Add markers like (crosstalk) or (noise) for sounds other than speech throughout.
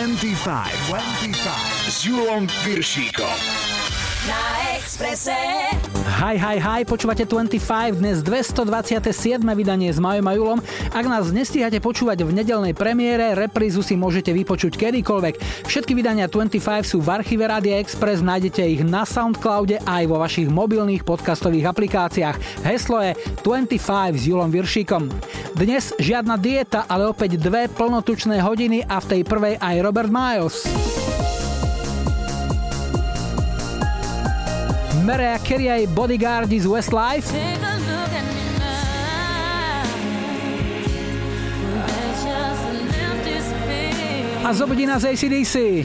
25, 25 s Julom Piršíkom. Na Exprese. Hi, hi, hi, počúvate 25, dnes 227. vydanie s Majom a Julom. Ak nás nestíhate počúvať v nedelnej premiére, reprízu si môžete vypočuť kedykoľvek. Všetky vydania 25 sú v archíve Radia Express, nájdete ich na Soundcloude aj vo vašich mobilných podcastových aplikáciách. Heslo je 25 s Julom Viršíkom. Dnes žiadna dieta, ale opäť dve plnotučné hodiny a v tej prvej aj Robert Miles. Mariah Carey aj Bodyguard z Westlife. A zobudí nás ACDC.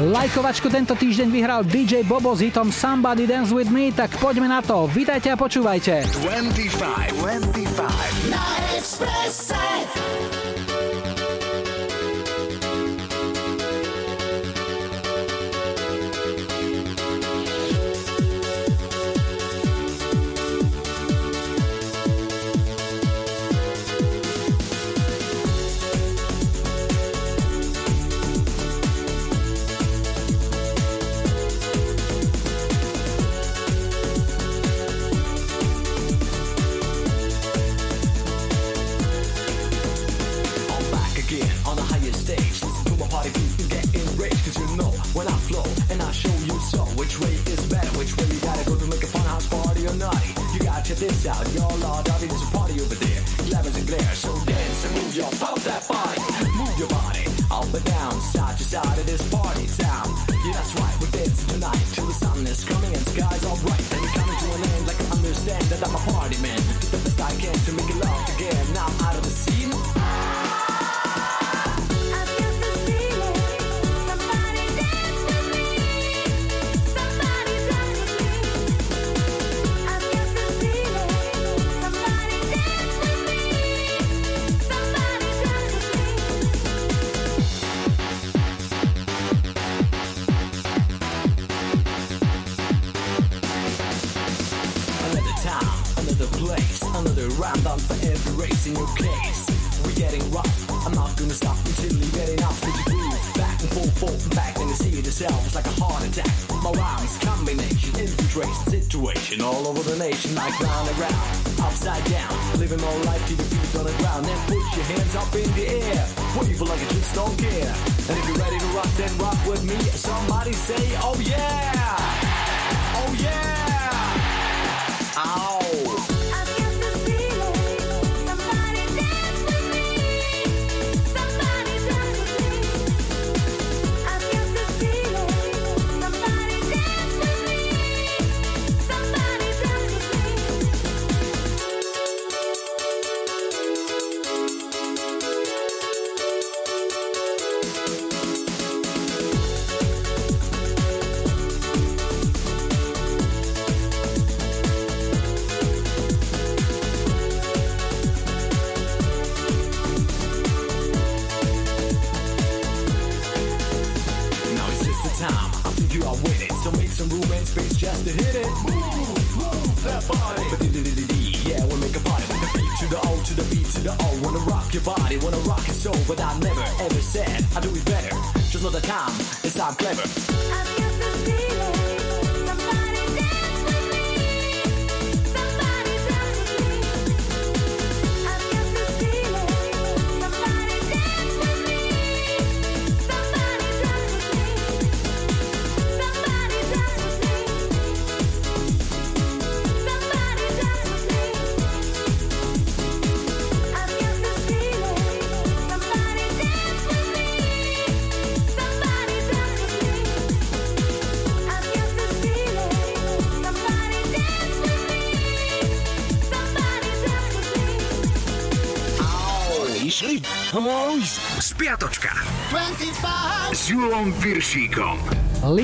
Lajkovačku tento týždeň vyhral DJ Bobo s hitom Somebody Dance With Me, tak poďme na to. Vítajte a počúvajte. 25, 25 Na. Listen to my party people get enraged. Cause you know when I flow and I show you so. Which way is better? Which way you gotta go to make a fun house party or naughty? You gotta check this out. Y'all are darting. There's a party over there. Glamours and glare. So dance and move your pump that body. Move your body up and down, side to side of this party town. Yeah, that's right. We're dancing tonight till the sun is coming and skies all bright. Then you're coming to an end like I understand that I'm a party man. Do the best I can to make it love again. Now I'm out of the scene. For every race in your case. We're getting rough. I'm not gonna stop until you get enough. With your groove, back and forth, forth and back, and you see it yourself. It's like a heart attack. My rhymes combination infiltrates situation all over the nation, like round and round, upside down. Living more life, to the feet on the ground. Then put your hands up in the air. Wave like you just don't care. And if you're ready to rock, then rock with me. Somebody say, Oh yeah! Oh yeah! Ow!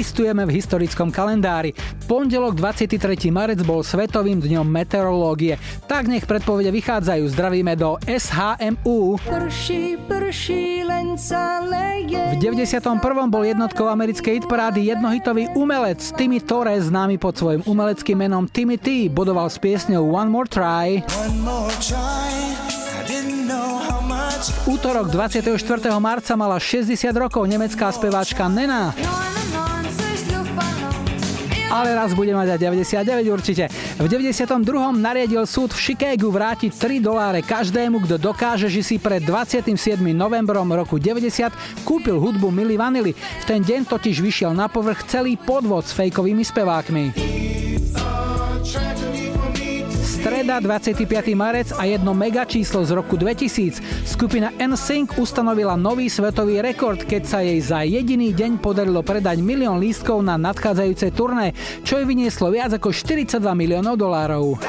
Listujeme v historickom kalendári. Pondelok 23. marec bol Svetovým dňom meteorológie. Tak nech predpovede vychádzajú. Zdravíme do SHMU. Prší, prší, len sa leje. V 91. bol jednotkou americkej hitparády jednohitový umelec Timmy Torres, známy pod svojim umeleckým menom Timmy T, bodoval s piesňou One More Try. One more try. V útorok 24. marca mala 60 rokov nemecká speváčka Nena. Ale raz bude mať aj 99 určite. V 92. nariadil súd v Chicagu vrátiť 3 doláre každému, kto dokáže, že si pred 27. novembrom roku 90 kúpil hudbu Milly Vanilly. V ten deň totiž vyšiel na povrch celý podvod s fejkovými spevákmi. Streda 25. marec a jedno mega číslo z roku 2000. Skupina NSYNC ustanovila nový svetový rekord, keď sa jej za jediný deň podarilo predať milión lístkov na nadchádzajúce turné, čo jej vynieslo viac ako 42 miliónov dolárov.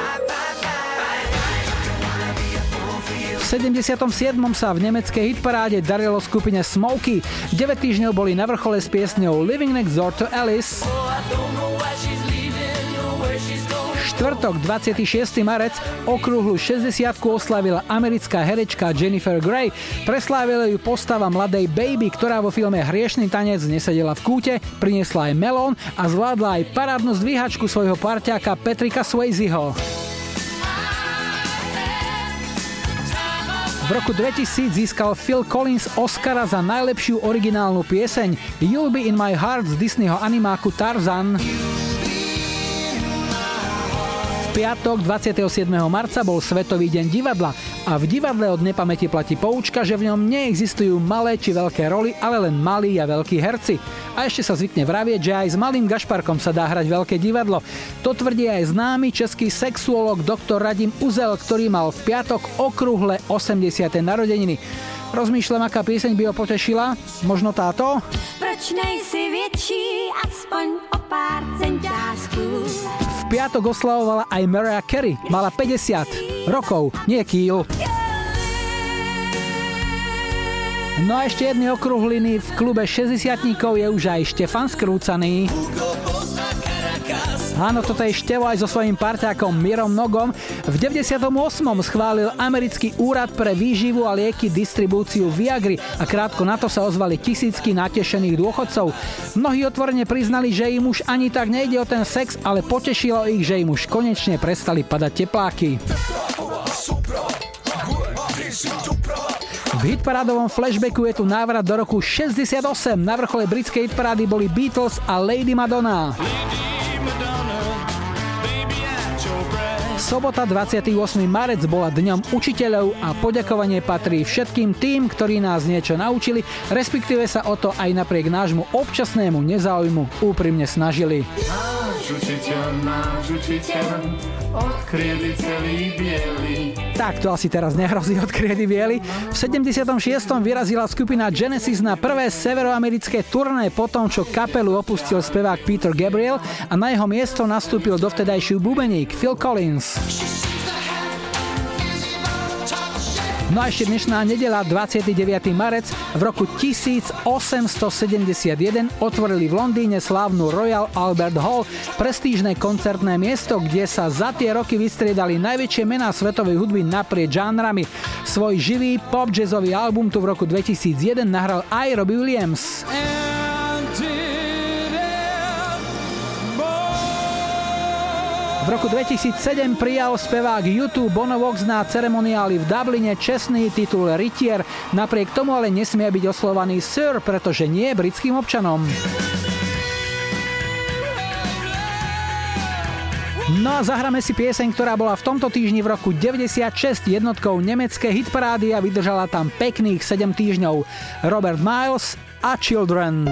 V 77. sa v nemeckej hitparáde darilo skupine Smokey. 9 týždňov boli na vrchole s piesňou Living Next Door to Alice štvrtok 26. marec okrúhlu 60 oslavila americká herečka Jennifer Grey. Preslávila ju postava mladej Baby, ktorá vo filme Hriešný tanec nesedela v kúte, priniesla aj melón a zvládla aj parádnu zdvíhačku svojho parťáka Petrika Swayzeho. V roku 2000 získal Phil Collins Oscara za najlepšiu originálnu pieseň You'll Be In My Heart z Disneyho animáku Tarzan piatok 27. marca bol Svetový deň divadla a v divadle od nepamäti platí poučka, že v ňom neexistujú malé či veľké roly, ale len malí a veľkí herci. A ešte sa zvykne vravieť, že aj s malým gašparkom sa dá hrať veľké divadlo. To tvrdí aj známy český sexuolog dr. Radim Uzel, ktorý mal v piatok okrúhle 80. narodeniny. Rozmýšľam, aká pieseň by ho potešila. Možno táto? Proč nejsi větší, aspoň o pár centiásků. Piatok oslavovala aj Mariah Carey. Mala 50 rokov, nie kýl. No a ešte jedny okruhliny v klube 60 je už aj Štefan Skrúcaný. Áno, toto je Števo aj so svojím parťákom Mirom Nogom. V 98. schválil americký úrad pre výživu a lieky distribúciu Viagry a krátko na to sa ozvali tisícky natešených dôchodcov. Mnohí otvorene priznali, že im už ani tak nejde o ten sex, ale potešilo ich, že im už konečne prestali padať tepláky. V hitparádovom flashbacku je tu návrat do roku 68. Na vrchole britskej hitparády boli Beatles a Lady Madonna. Sobota 28. marec bola dňom učiteľov a poďakovanie patrí všetkým tým, ktorí nás niečo naučili, respektíve sa o to aj napriek nášmu občasnému nezáujmu úprimne snažili. Náš učiteľ, náš učiteľ, odkriedy celý biely. Tak to asi teraz nehrozí od kriedy biely. V 76. vyrazila skupina Genesis na prvé severoamerické turné po tom, čo kapelu opustil spevák Peter Gabriel a na jeho miesto nastúpil dovtedajší bubeník Phil Collins. No a ešte dnešná nedela, 29. marec, v roku 1871 otvorili v Londýne slávnu Royal Albert Hall, prestížne koncertné miesto, kde sa za tie roky vystriedali najväčšie mená svetovej hudby naprieč žánrami. Svoj živý pop jazzový album tu v roku 2001 nahral aj Robbie Williams. V roku 2007 prijal spevák YouTube Bono Vox na ceremoniáli v Dubline čestný titul Rytier, napriek tomu ale nesmie byť oslovaný Sir, pretože nie je britským občanom. No a zahráme si pieseň, ktorá bola v tomto týždni v roku 96 jednotkou nemecké hitparády a vydržala tam pekných 7 týždňov. Robert Miles a Children.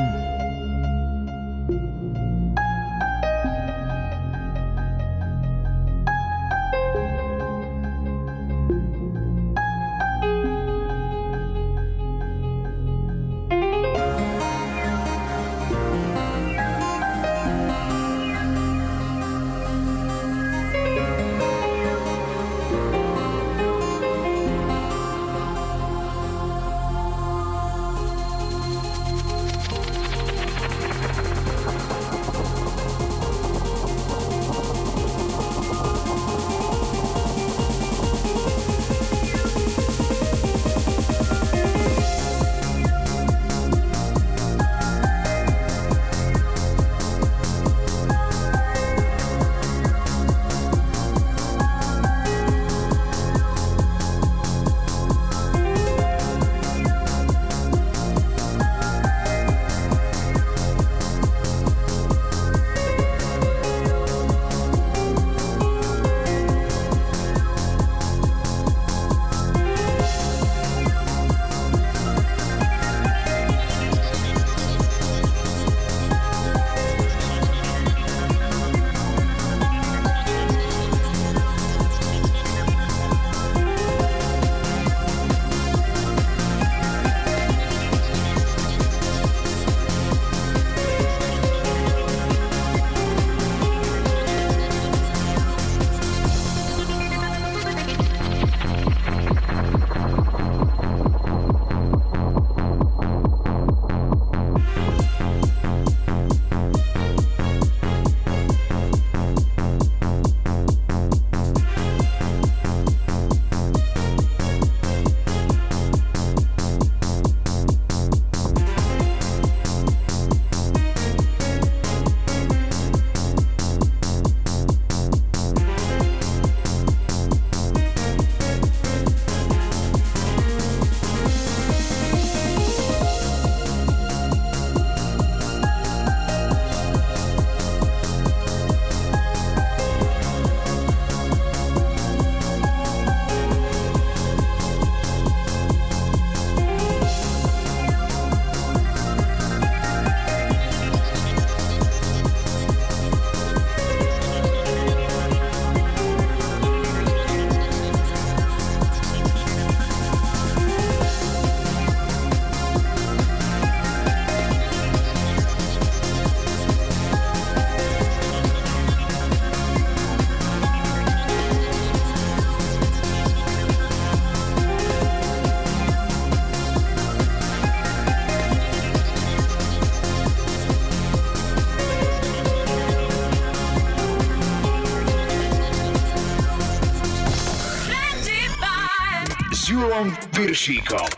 Piršíkom.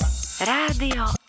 Rádio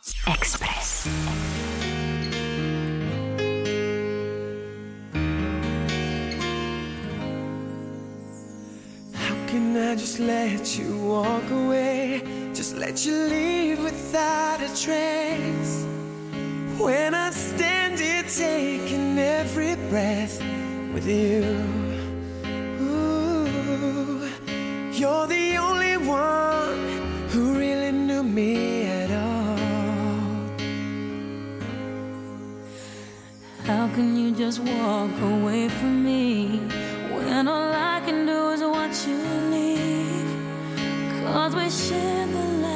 写不来。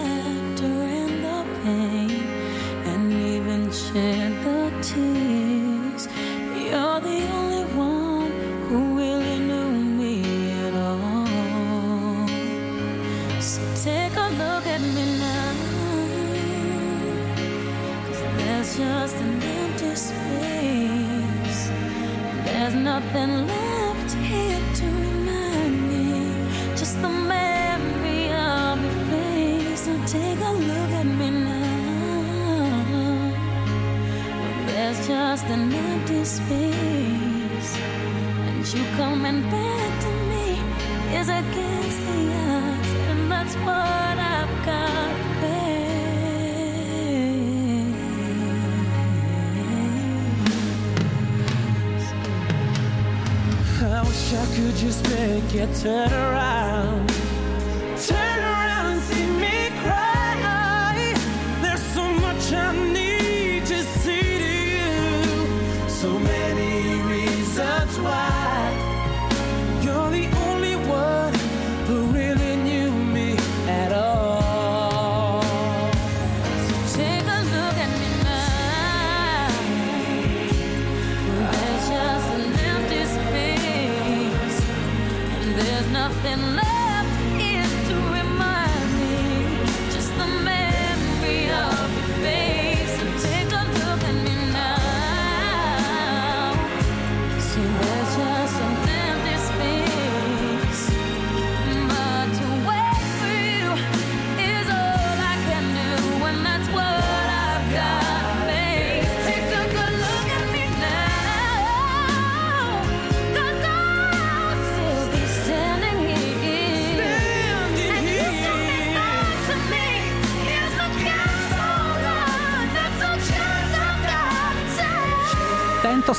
Turn around.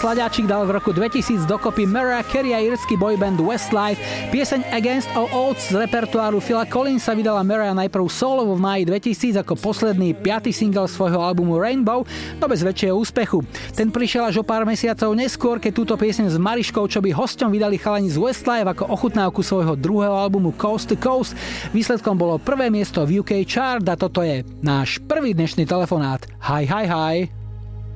Sladáčik dal v roku 2000 dokopy Mariah Carey a írsky boyband Westlife. Pieseň Against All Odds z repertoáru Phila Collinsa vydala Mariah najprv solo v máji 2000 ako posledný piatý single svojho albumu Rainbow, no bez väčšieho úspechu. Ten prišiel až o pár mesiacov neskôr, keď túto pieseň s Mariškou, čo by hosťom vydali chalani z Westlife ako ochutnávku svojho druhého albumu Coast to Coast. Výsledkom bolo prvé miesto v UK chart a toto je náš prvý dnešný telefonát. Hi, hi, hi.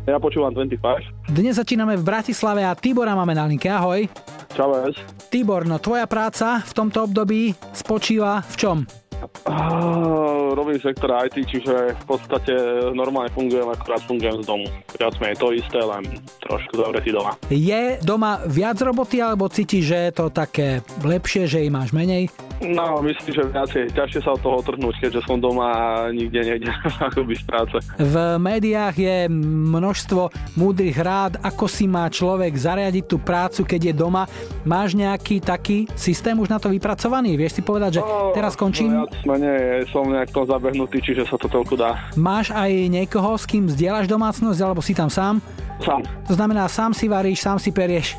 Ja počúvam 25. Dnes začíname v Bratislave a Tibora máme na linke. Ahoj. Čaves. Tibor, no tvoja práca v tomto období spočíva v čom? Ah, robím sektor IT, čiže v podstate normálne fungujem, akurát fungujem z domu. Viac menej to isté, len trošku zavretý doma. Je doma viac roboty, alebo cítiš, že je to také lepšie, že ich máš menej? No, myslím, že viacej ťažšie sa od toho otrhnúť, keďže som doma a nikde nejde (laughs) akoby z práce. V médiách je množstvo múdrych rád, ako si má človek zariadiť tú prácu, keď je doma. Máš nejaký taký systém už na to vypracovaný? Vieš si povedať, že teraz končím? No, ja menej som nejak tom zabehnutý, čiže sa to toľko dá. Máš aj niekoho, s kým zdieľaš domácnosť, alebo si tam sám? Sám. To znamená, sám si varíš, sám si perieš.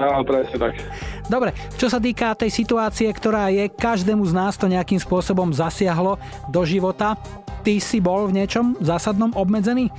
Áno, presne tak. Dobre, čo sa týka tej situácie, ktorá je, každému z nás to nejakým spôsobom zasiahlo do života. Ty si bol v niečom zásadnom obmedzený?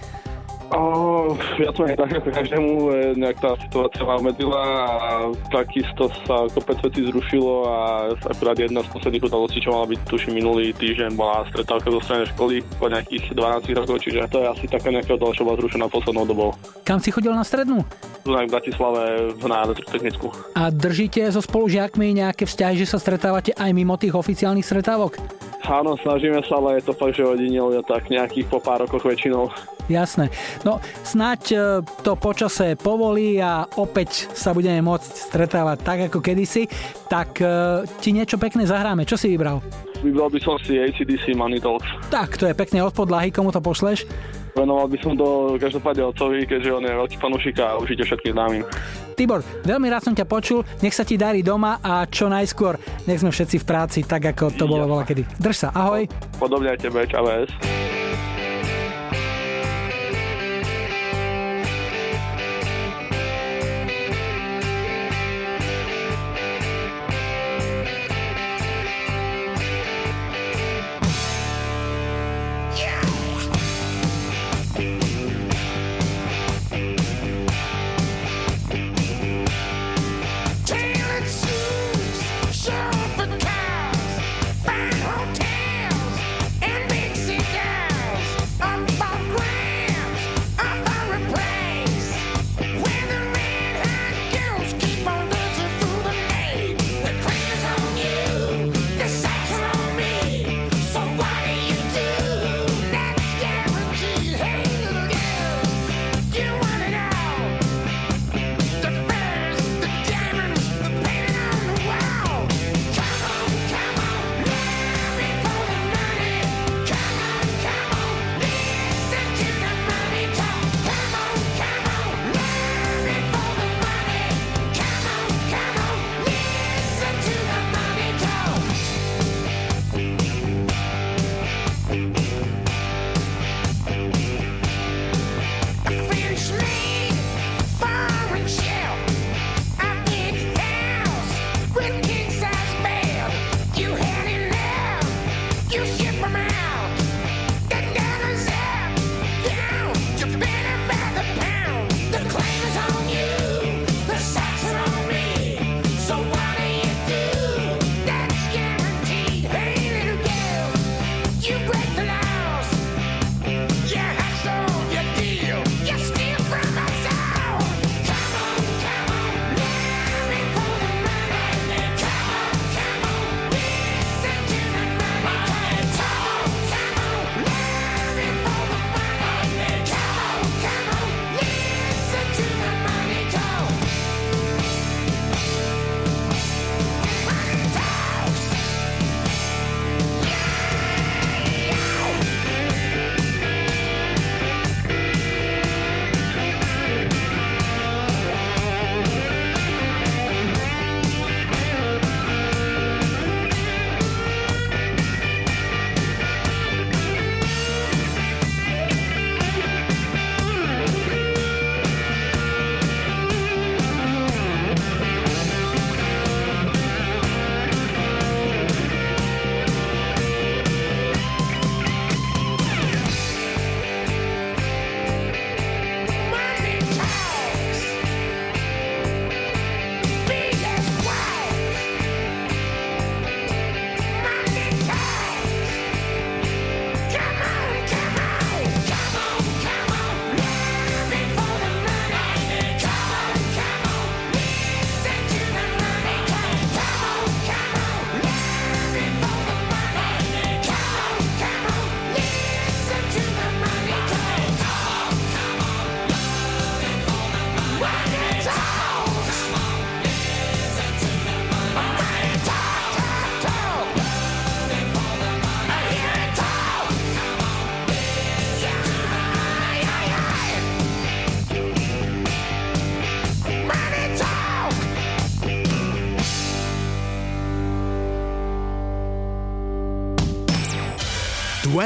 O, viac menej tak, ako každému e, nejak tá situácia ma obmedzila a takisto sa kopec vecí zrušilo a akurát jedna z posledných udalostí, čo mala byť tuším minulý týždeň, bola stretávka zo strany školy po nejakých 12 rokov, čiže to je asi taká nejaká udalosť, čo bola zrušená poslednou dobou. Kam si chodil na strednú? Tu v Bratislave na elektrotechnickú. A držíte so spolužiakmi nejaké vzťahy, že sa stretávate aj mimo tých oficiálnych stretávok? Áno, snažíme sa, ale je to fakt, že odinelo tak nejakých po pár rokoch väčšinou. Jasné. No, snáď e, to počase povolí a opäť sa budeme môcť stretávať tak ako kedysi. Tak e, ti niečo pekné zahráme. Čo si vybral? Vybral by som si ACDC Money Talks. Tak, to je pekne od podlahy, komu to pošleš? Venoval by som to každopádne otcovi, keďže on je veľký fanúšik a určite všetkým známym. Tibor, veľmi rád som ťa počul, nech sa ti darí doma a čo najskôr, nech sme všetci v práci, tak ako to bolo voľa kedy. Drž sa, ahoj. Podobne aj tebe,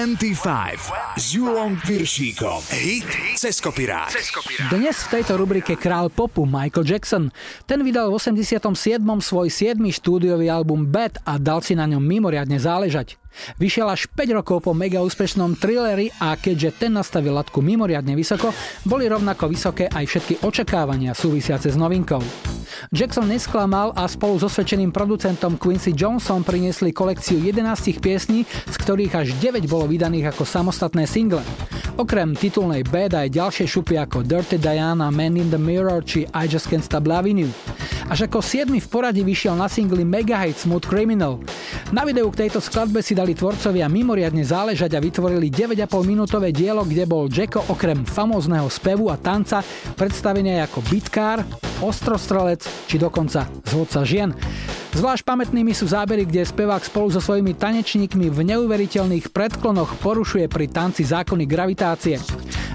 čaves. s Julom Piršíkom. Hit cez kopirát. Dnes v tejto rubrike král popu Michael Jackson. Ten vydal v 87. svoj 7. štúdiový album Bad a dal si na ňom mimoriadne záležať. Vyšiel až 5 rokov po mega úspešnom thrilleri a keďže ten nastavil latku mimoriadne vysoko, boli rovnako vysoké aj všetky očakávania súvisiace s novinkou. Jackson nesklamal a spolu so svedčeným producentom Quincy Johnson priniesli kolekciu 11 piesní, z ktorých až 9 bolo vydaných ako samostatné single. Okrem titulnej Bad aj ďalšie šupy ako Dirty Diana, Man in the Mirror či I Just Can't Stop Loving You. Až ako 7 v poradí vyšiel na singli Mega Hate Smooth Criminal. Na videu k tejto skladbe si dali tvorcovia mimoriadne záležať a vytvorili 9,5 minútové dielo, kde bol Jacko okrem famózneho spevu a tanca predstavený ako bitkár, ostrostrelec či dokonca zvodca žien. Zvlášť pamätnými sú zábery, kde spevák spolu so svojimi tanečníkmi v neuveriteľných predklonoch porušuje pri tanci zákony gravitácie.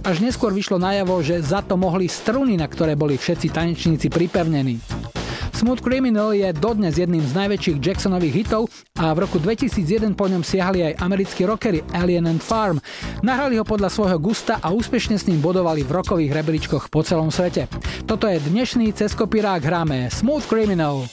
Až neskôr vyšlo najavo, že za to mohli struny, na ktoré boli všetci tanečníci pripevnení. Smooth Criminal je dodnes jedným z najväčších Jacksonových hitov a v roku 2001 po ňom siahali aj americkí rockery Alien and Farm. Nahrali ho podľa svojho gusta a úspešne s ním bodovali v rokových rebríčkoch po celom svete. Toto je dnešný ceskopirák hráme Smooth Criminal.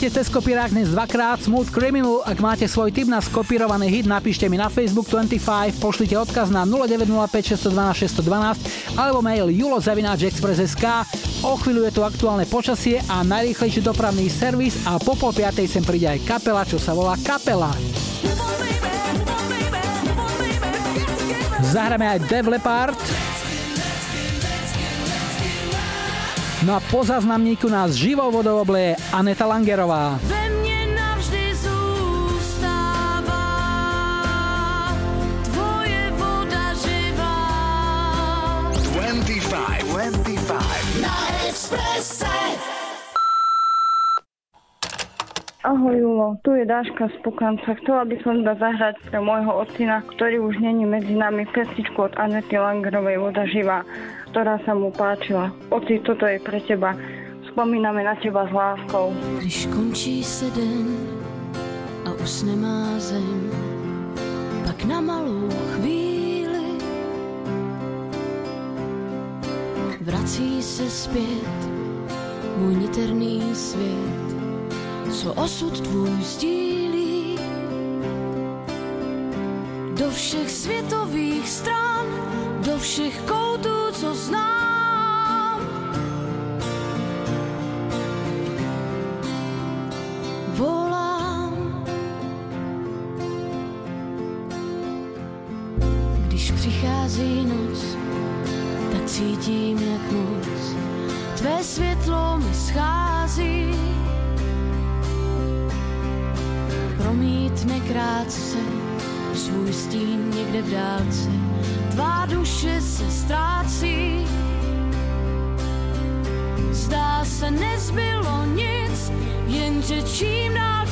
Hite cez kopírák dnes dvakrát Smooth Criminal. Ak máte svoj tip na skopírovaný hit, napíšte mi na Facebook 25, pošlite odkaz na 0905 612 612 alebo mail julozavináčexpress.sk. O chvíľu je tu aktuálne počasie a najrýchlejší dopravný servis a po pol piatej sem príde aj kapela, čo sa volá Kapela. Zahráme aj Dev Leppard. No a po zaznamníku nás živou vodou obleje Aneta Langerová. Ahoj Julo, tu je Dáška z Pukanca. Chcela by som iba zahrať pre môjho otcina, ktorý už není medzi nami. Pesničku od Anety Langerovej Voda živá ktorá sa mu páčila. Oci, toto je pre teba. Spomíname na teba s láskou. Když končí se den a usne má zem, pak na malou chvíli vrací se zpět můj niterný svět, co osud tvůj sdílí. do všech světových stran, do všech koutů, co znám. Volám. Když přichází noc, tak cítím, jak moc tvé světlo mi schází. Promítne krátce, svůj stín někde v dálce, tvá duše se ztrácí. Zdá se nezbylo nic, jenže čím dál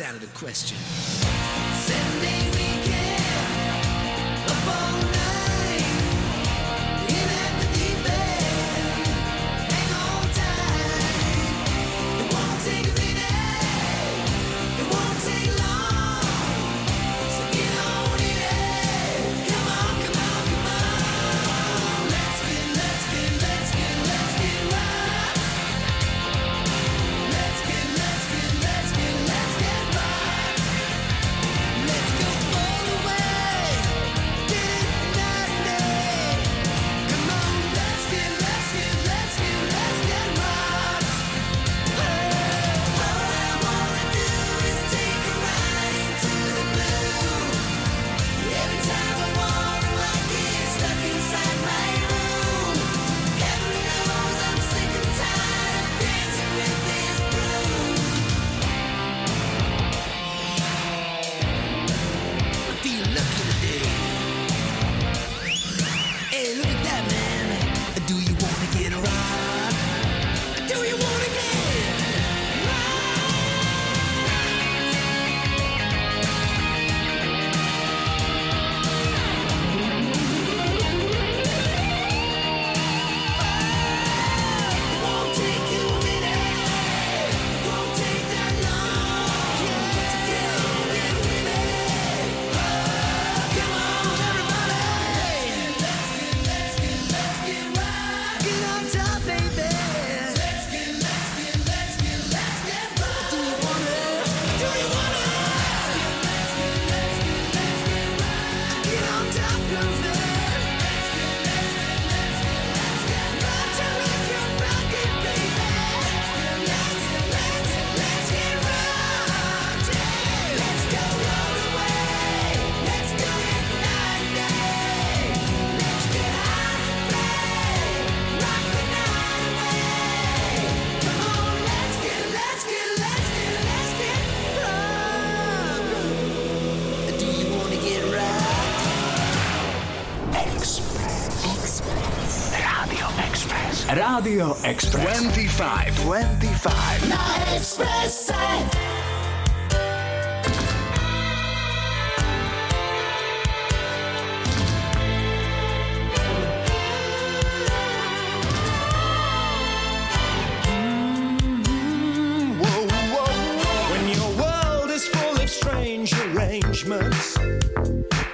out of the question. Radio Express. 25. 25. La Expressa. arrangements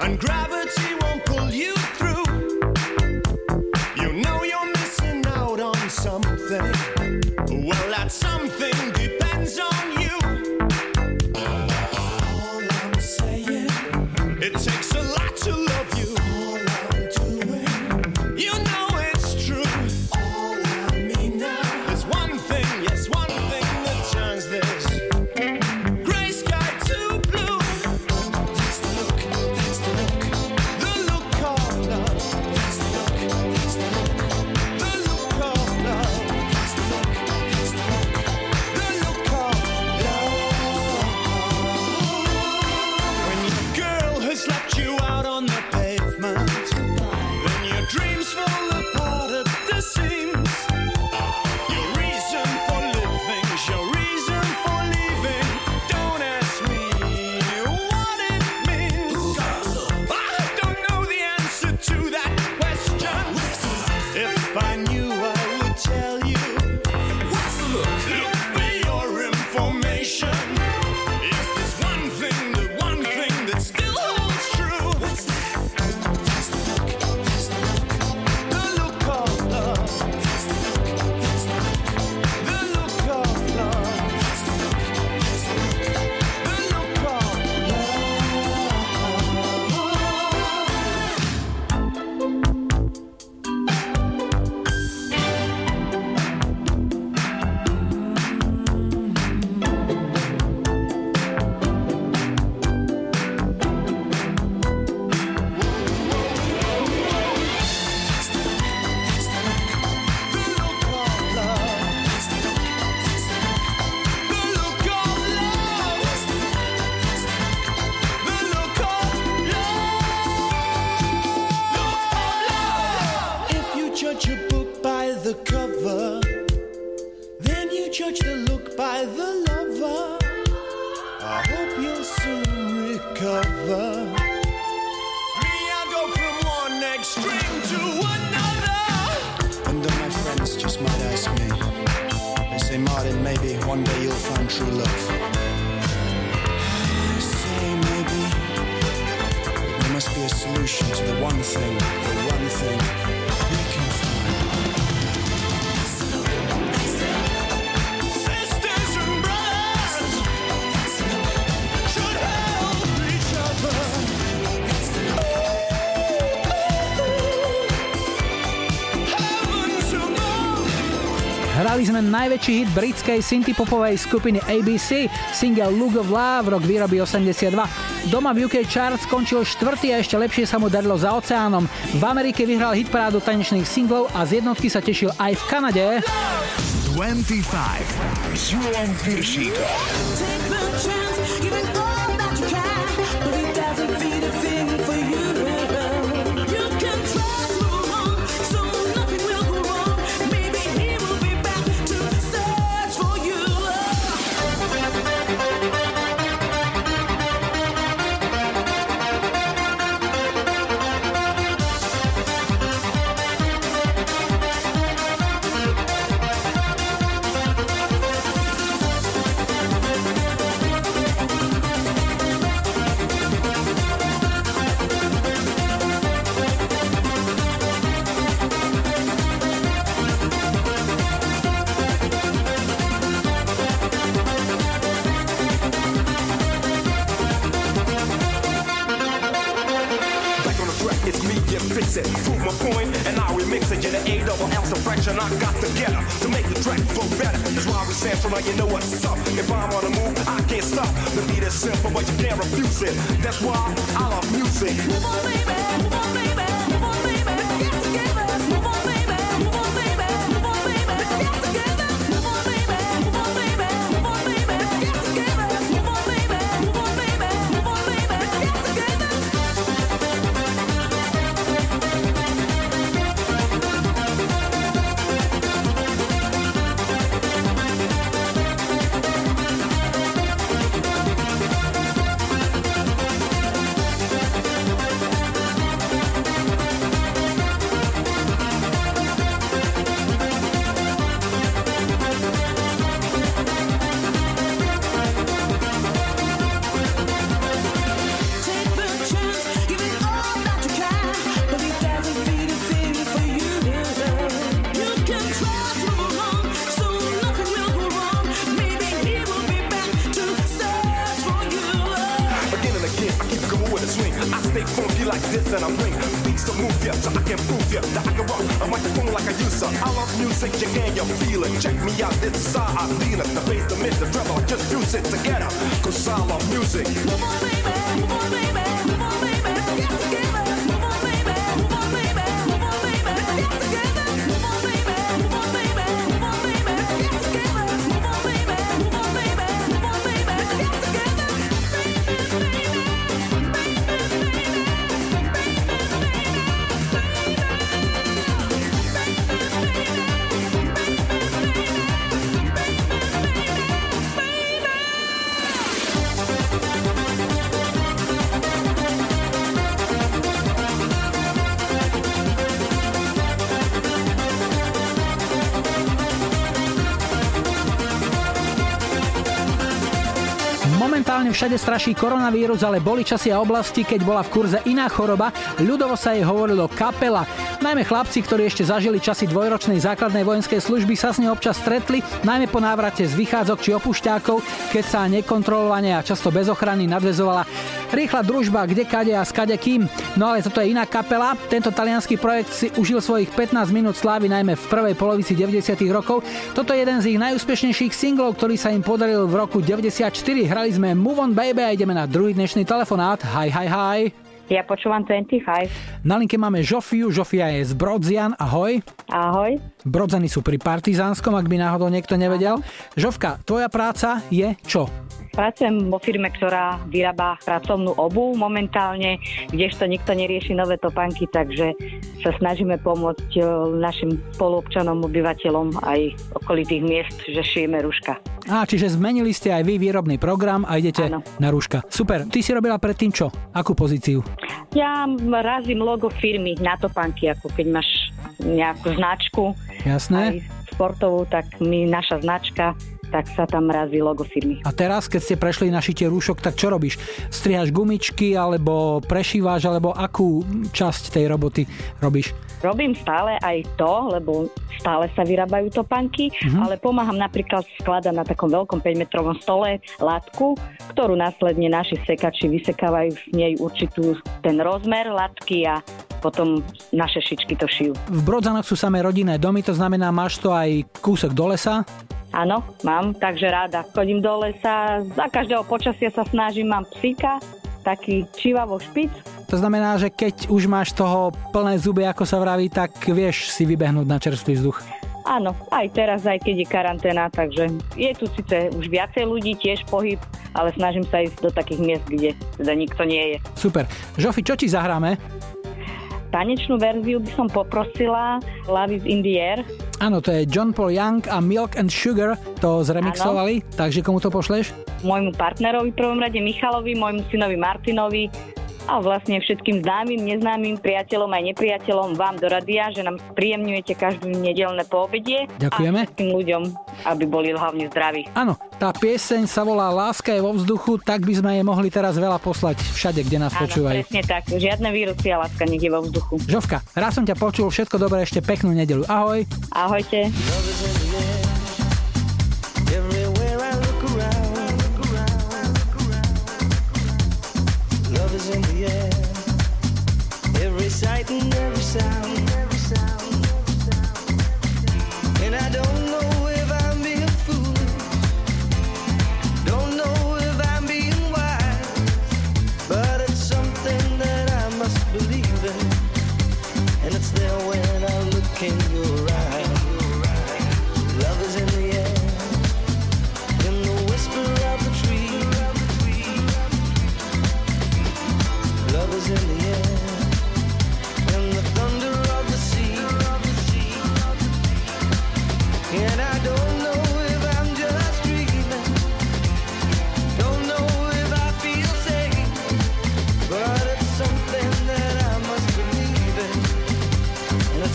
and gravity najväčší hit britskej synthpopovej skupiny ABC, single Look of Love, rok výroby 82. Doma v UK chart skončil štvrtý a ešte lepšie sa mu darilo za oceánom. V Amerike vyhral hitparádu tanečných singlov a z jednotky sa tešil aj v Kanade. 25 s Julom Piršíkom. Všade straší koronavírus, ale boli časy a oblasti, keď bola v kurze iná choroba, ľudovo sa jej hovorilo kapela. Najmä chlapci, ktorí ešte zažili časy dvojročnej základnej vojenskej služby, sa s ňou občas stretli, najmä po návrate z vychádzok či opušťákov, keď sa nekontrolovane a často bez ochrany nadvezovala rýchla družba kde kade a skade kým. No ale toto je iná kapela. Tento talianský projekt si užil svojich 15 minút slávy najmä v prvej polovici 90. rokov. Toto je jeden z ich najúspešnejších singlov, ktorý sa im podaril v roku 94. Hrali sme Move on Baby a ideme na druhý dnešný telefonát. Hi, hi, hi. Ja počúvam 25. Na linke máme Žofiu, Žofia je z Brodzian, ahoj. Ahoj. Brodzany sú pri Partizánskom, ak by náhodou niekto nevedel. Žovka, tvoja práca je čo? Pracujem vo firme, ktorá vyrába pracovnú obu momentálne, kdežto nikto nerieši nové topánky, takže sa snažíme pomôcť e, našim spoluobčanom, obyvateľom aj okolitých miest, že šijeme ruška. Á, čiže zmenili ste aj vy výrobný program a idete Áno. na rúška. Super. Ty si robila predtým čo? Akú pozíciu? Ja razím logo firmy na topánky, ako keď máš nejakú značku, Jasné. aj športovú, tak my, naša značka, tak sa tam razí logo firmy. A teraz, keď ste prešli na šitie rúšok, tak čo robíš? Strihaš gumičky, alebo prešíváš, alebo akú časť tej roboty robíš? Robím stále aj to, lebo stále sa vyrábajú topánky, Mhm. ale pomáham napríklad skladať na takom veľkom 5-metrovom stole látku, ktorú následne naši sekači vysekávajú z nej určitú ten rozmer látky a potom naše šičky to šijú. V Brodzanoch sú samé rodinné domy, to znamená, máš to aj kúsok do lesa. Áno, mám, takže ráda chodím do lesa, za každého počasia sa snažím, mám psíka, taký čivavo špic, To znamená, že keď už máš toho plné zuby, ako sa vraví, tak vieš si vybehnúť na čerstvý vzduch. Áno, aj teraz, aj keď je karanténa, takže je tu síce už viacej ľudí, tiež pohyb, ale snažím sa ísť do takých miest, kde teda nikto nie je. Super. Žofi, čo ti zahráme? Tanečnú verziu by som poprosila Love is in the air. Áno, to je John Paul Young a Milk and Sugar to zremixovali, takže komu to pošleš? Môjmu partnerovi v prvom rade Michalovi, môjmu synovi Martinovi a vlastne všetkým známym, neznámym, priateľom aj nepriateľom vám do radia, že nám príjemňujete každú nedelné poobedie. Ďakujeme. A všetkým ľuďom, aby boli hlavne zdraví. Áno, tá pieseň sa volá Láska je vo vzduchu, tak by sme jej mohli teraz veľa poslať všade, kde nás Áno, počúvajú. presne tak. Žiadne vírusy a láska nech je vo vzduchu. Žovka, raz som ťa počul, všetko dobré, ešte peknú nedelu. Ahoj. Ahojte. Is in the air. Every sight and every sound,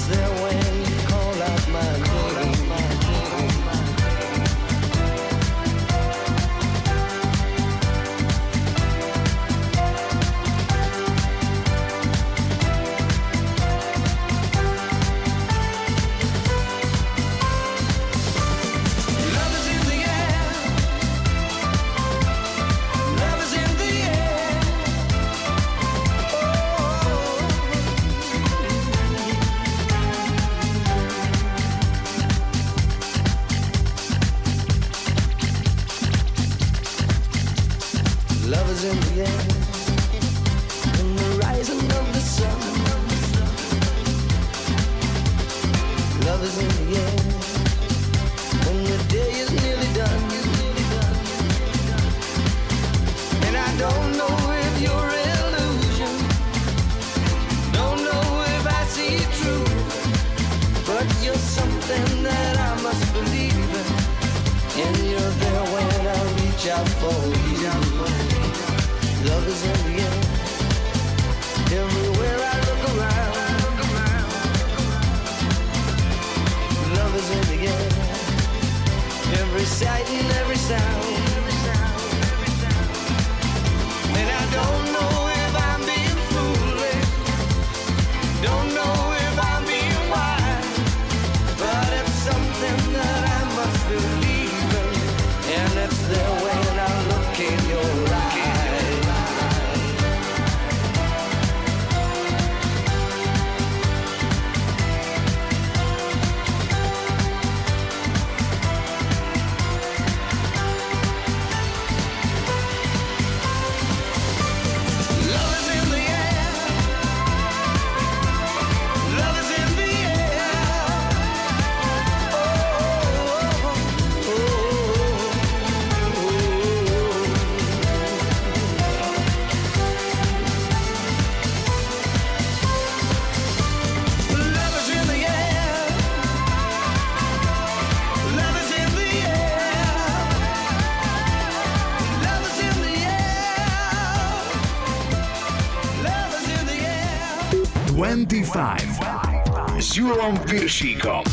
there 25 s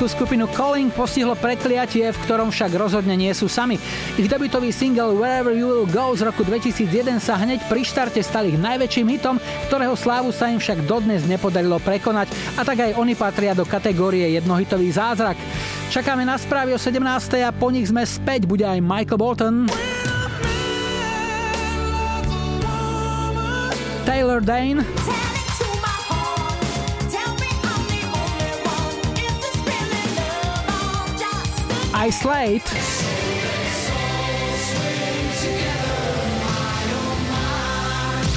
Americkú skupinu Calling postihlo prekliatie, v ktorom však rozhodne nie sú sami. Ich debutový single Wherever You Will Go z roku 2001 sa hneď pri štarte stal ich najväčším hitom, ktorého slávu sa im však dodnes nepodarilo prekonať a tak aj oni patria do kategórie jednohitový zázrak. Čakáme na správy o 17. a po nich sme späť, bude aj Michael Bolton. Taylor Dane. I Slate.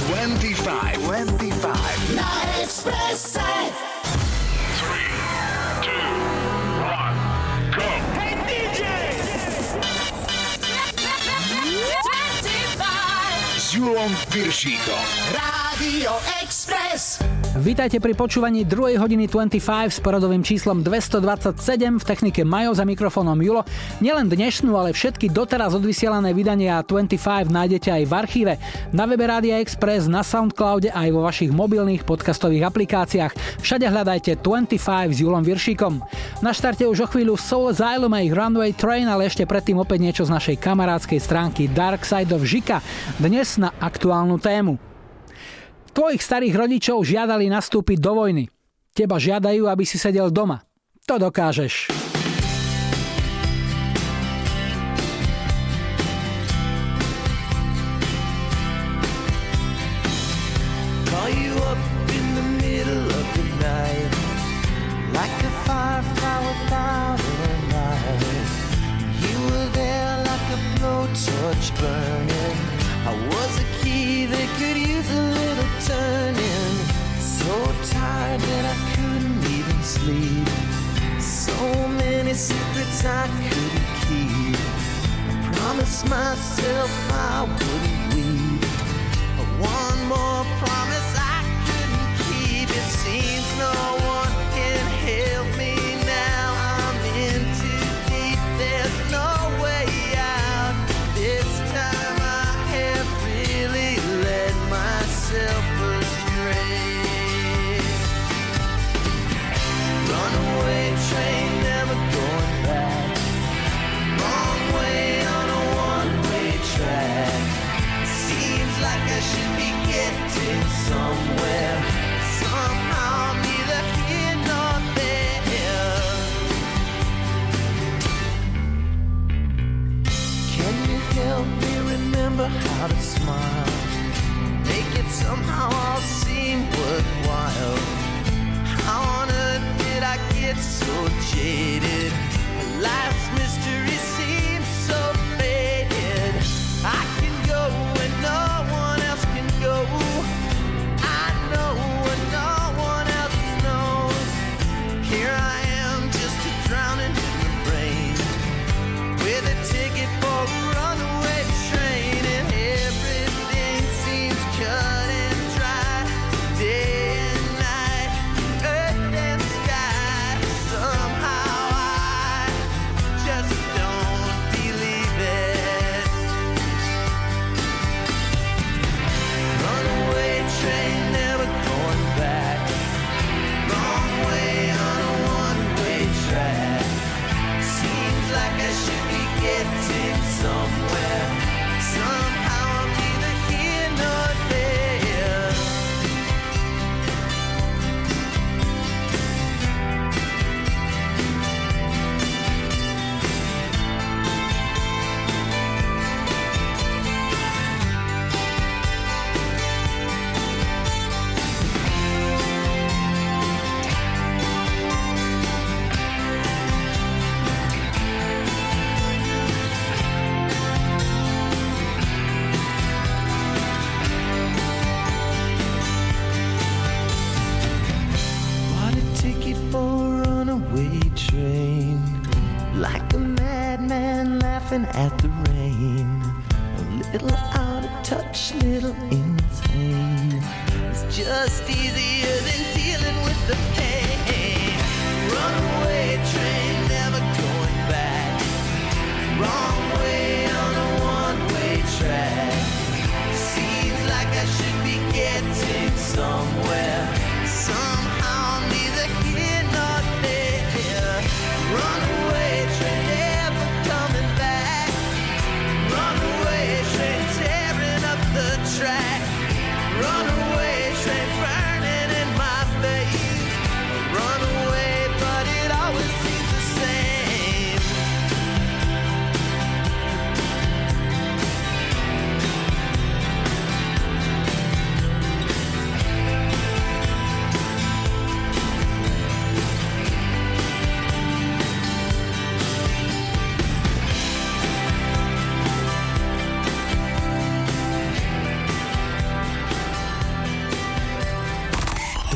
Twenty-five. Twenty-five. Na Expresse. Hey DJ! S Julom Piršíkom. Rádio Express. Vítajte pri počúvaní 2. hodiny 25 s poradovým číslom 227 v technike Majo za mikrofónom Julo. Nielen dnešnú, ale všetky doteraz odvysielané vydania 25 nájdete aj v archíve, na webe Rádia Express, na Soundcloude aj vo vašich mobilných podcastových aplikáciách. Všade hľadajte 25 s Julom Viršíkom. Na štarte už o chvíľu Soul Asylum a ich Runway Train, ale ešte predtým opäť niečo z našej kamarádskej stránky Dark Side of Žika. Dnes na aktuálnu tému. Tvojich starých rodičov žiadali nastúpiť do vojny. Teba žiadajú, aby si sedel doma. To dokážeš. secrets I couldn't keep. I promised myself I wouldn't weep. One more promise. remember how to smile. Make it somehow all seem worthwhile. How on earth did I get so jaded? Life's mystery seems so faded. I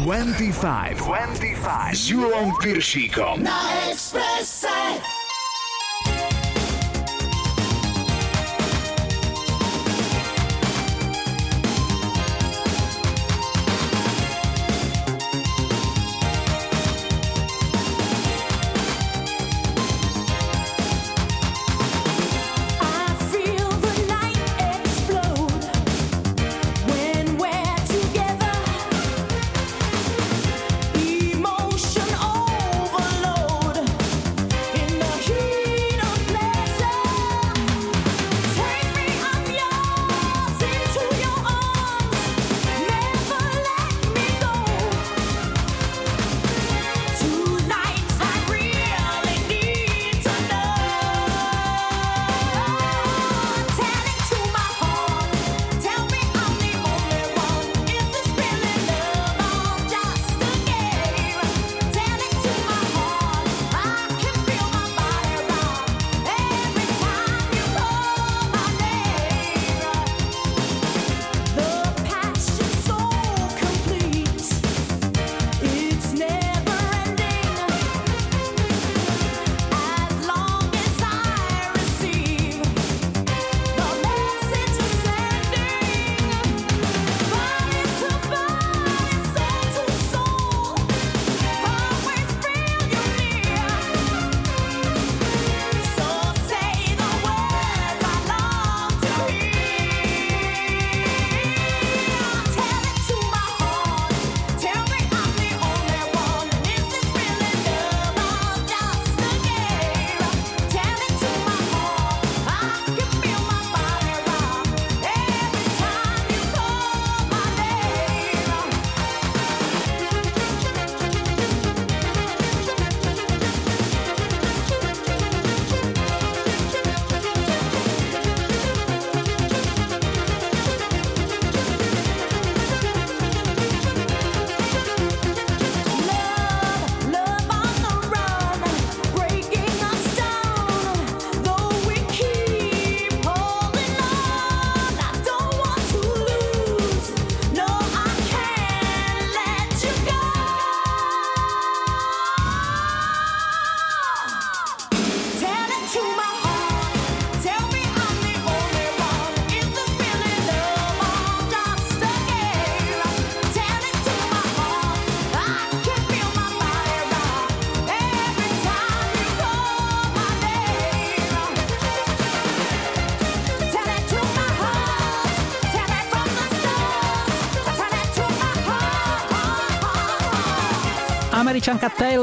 25. 25. Z Jurą Pirsikom. Na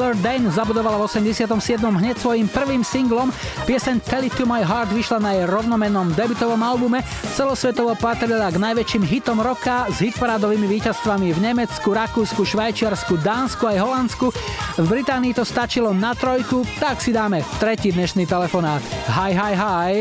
Taylor Dane zabudovala v 87. hneď svojim prvým singlom. Pieseň Tell It To My Heart vyšla na jej rovnomennom debutovom albume. Celosvetovo patrila k najväčším hitom roka s hitparádovými víťazstvami v Nemecku, Rakúsku, Švajčiarsku, Dánsku aj Holandsku. V Británii to stačilo na trojku, tak si dáme tretí dnešný telefonát. Hi, hi, hi.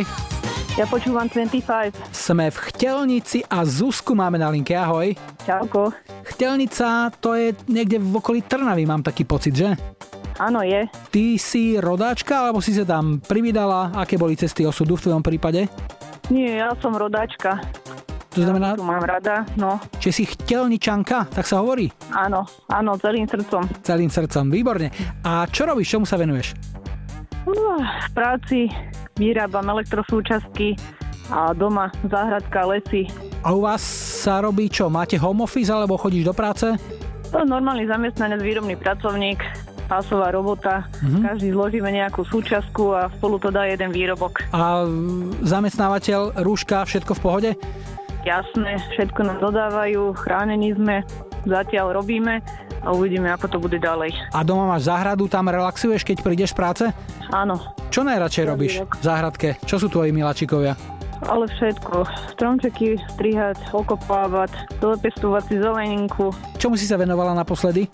Ja počúvam 25. Sme v Chtelnici a Zuzku máme na linke. Ahoj. Čauko. Chtelnica to je niekde v okolí Trnavy, mám taký pocit, že? Áno, je. Ty si rodáčka, alebo si sa tam privydala? Aké boli cesty osudu v tvojom prípade? Nie, ja som rodáčka. To znamená, Tu mám rada, no. že si chtelničanka, tak sa hovorí? Áno, áno, celým srdcom. Celým srdcom, výborne. A čo robíš, čomu sa venuješ? Uh, v práci vyrábam elektrosúčastky a doma záhradka, lesy. A u vás sa robí čo? Máte home office alebo chodíš do práce? To je normálny zamestnanec, výrobný pracovník, pásová robota. Mhm. Každý zložíme nejakú súčasku a spolu to dá jeden výrobok. A zamestnávateľ, rúška, všetko v pohode? Jasné, všetko nám dodávajú, chránení sme, zatiaľ robíme a uvidíme, ako to bude ďalej. A doma máš záhradu, tam relaxuješ, keď prídeš z práce? Áno, Čo najradšej robíš v záhradke? Čo sú tvoji miláčikovia? Ale všetko. Stromčeky strihať, okopávať, dopestovať si zeleninku. Čomu si sa venovala naposledy?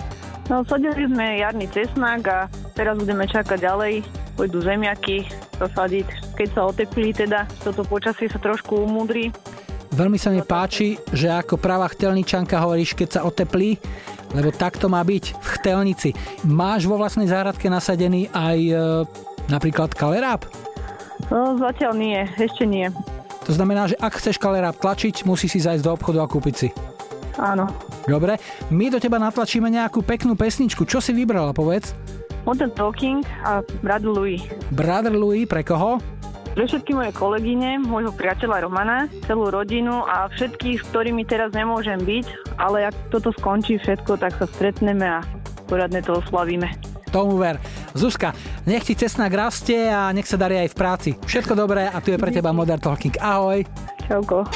No, sadili sme jarný cesnak a teraz budeme čakať ďalej. Pôjdu zemiaky zasadiť. Keď sa oteplí teda, toto počasie sa trošku umudrí. Veľmi sa mi páči, že ako pravá chtelničanka hovoríš, keď sa oteplí, lebo tak to má byť v chtelnici. Máš vo vlastnej záhradke nasadený aj e, napríklad kaleráb? No, zatiaľ nie, ešte nie. To znamená, že ak chceš kaleráb tlačiť, musí si zajsť do obchodu a kúpiť si. Áno. Dobre, my do teba natlačíme nejakú peknú pesničku. Čo si vybrala, povedz? Modern Talking a Brad Louis. Brother Louis, pre koho? Pre všetky moje kolegyne, môjho priateľa Romana, celú rodinu a všetkých, s ktorými teraz nemôžem byť, ale ak toto skončí všetko, tak sa stretneme a poradne to oslavíme. Tomu ver. Zuzka, nech ti cesnak rastie a nech sa darí aj v práci. Všetko dobré a tu je pre teba Modern Talking. Ahoj. Čauko.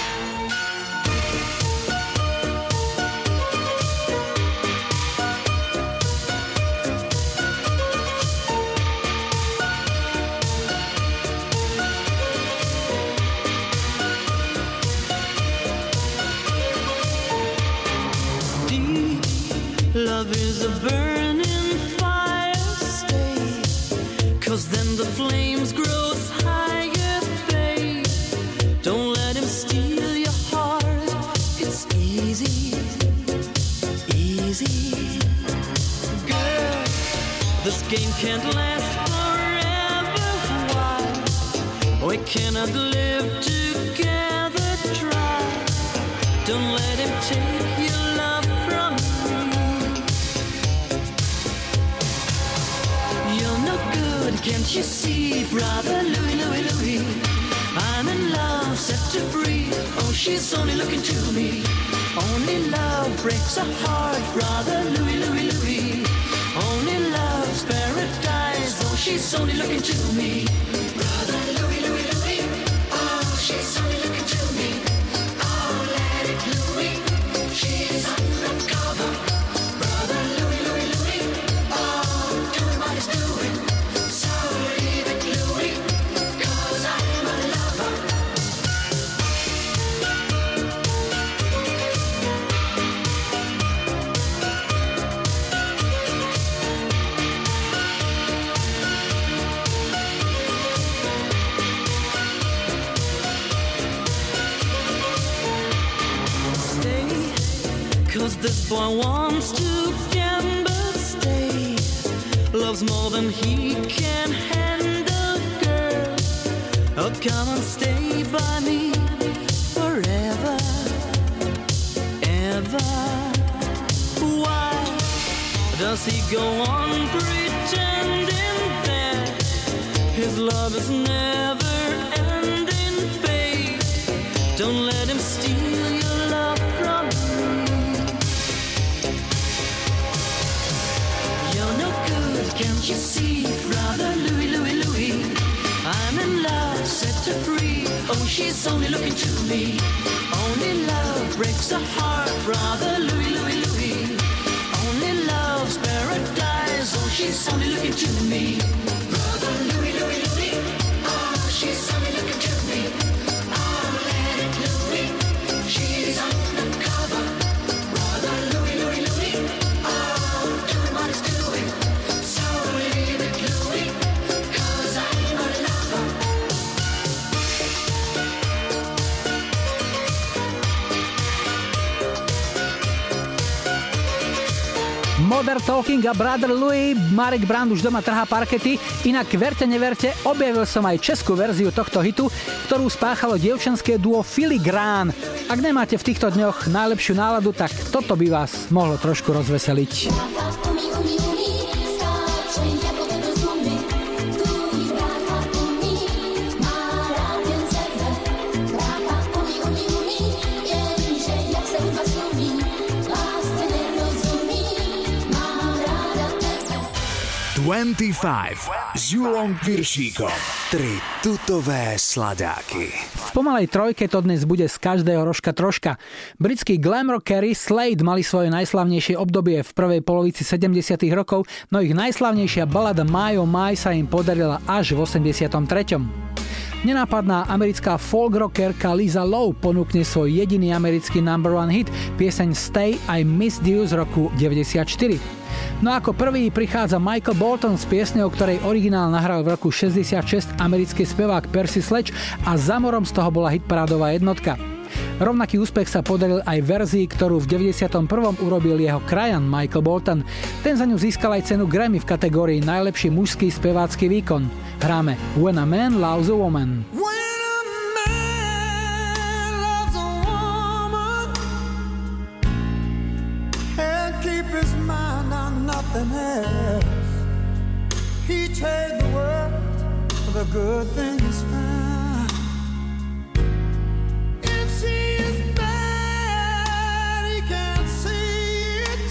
Modern Talking a Brother Louis, Marek Brand už doma trhá parkety, inak verte neverte, objavil som aj českú verziu tohto hitu, ktorú spáchalo dievčenské duo Filigrán. Ak nemáte v týchto dňoch najlepšiu náladu, tak toto by vás mohlo trošku rozveseliť. Twenty-five s Julom Piršíkom. Tri tutové sladáky. V pomalej trojke to dnes bude z každého rožka troška. Britský glam rockery Slade mali svoje najslavnejšie obdobie v prvej polovici 70 rokov, no ich najslavnejšia balada My Oh My sa im podarila až v 83. Nenápadná americká folk rockerka Lisa Lowe ponúkne svoj jediný americký number one hit, pieseň Stay I Missed You z roku 94. No ako prvý prichádza Michael Bolton s piesňou, ktorej originál nahral v roku 66 americký spevák Percy Sledge a za morom z toho bola hitparádová jednotka. Rovnaký úspech sa podaril aj verzii, ktorú v 91. urobil jeho krajan Michael Bolton. Ten za ňu získal aj cenu Grammy v kategórii najlepší mužský spevácky výkon. Hráme When a Man Loves a Woman. Can't nothing else. He trade the world for the good things found. If she is bad, he can't see it.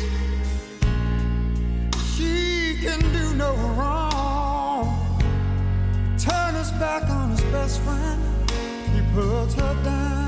She can do no wrong. Turn his back on his best friend. He puts her down.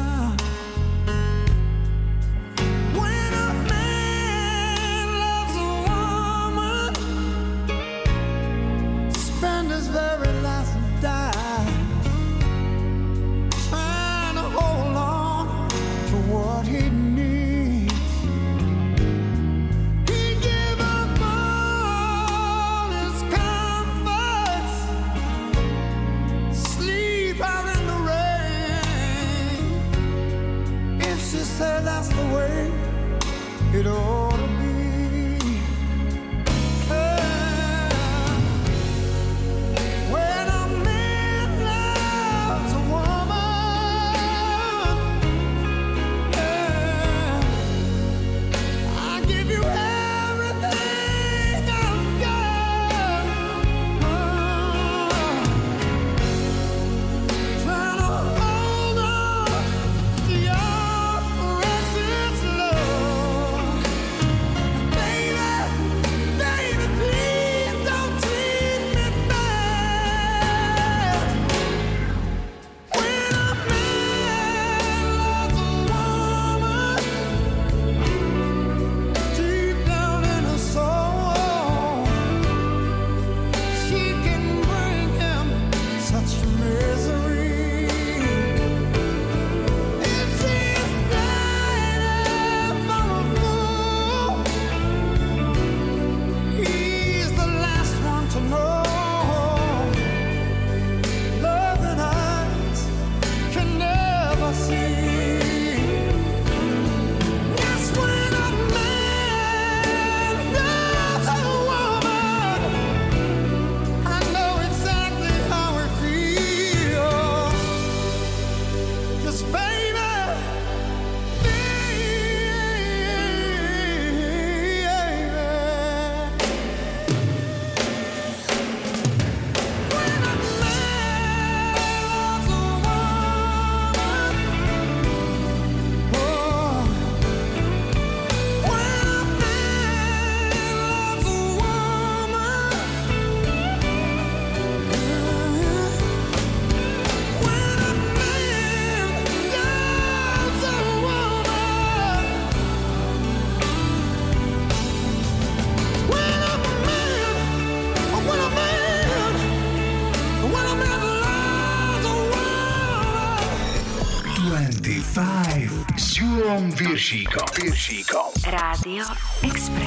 Julom Viršíkom. Viršíkom. Rádio Express.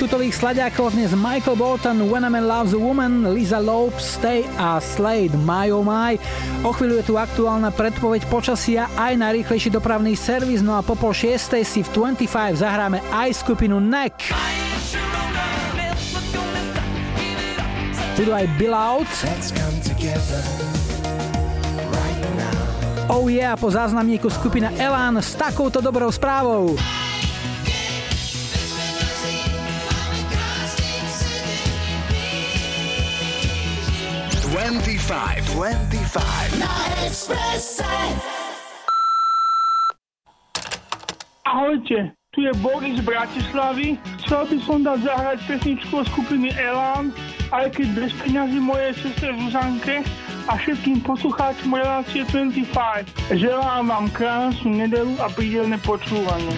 Tutových sladiakov dnes Michael Bolton, When a Man Loves a Woman, Lisa Loeb, Stay a Slade, My Oh My. O chvíľu je tu aktuálna predpoveď počasia aj najrýchlejší dopravný servis, no a po pol šiestej si v 25 zahráme aj skupinu NEC. Budú aj Bill Out. Oh yeah, po záznamníku skupina Elan s takouto dobrou správou. 25, 25. Na Expresse. Ahojte, tu je Boris z Bratislavy. Chcel by som dať zahrať pesničku skupiny Elán, aj keď bez peňazí mojej sestre Zuzanke a všetkým poslucháčom relácie 25. Želám vám krásnu nedelu a príjemné počúvanie.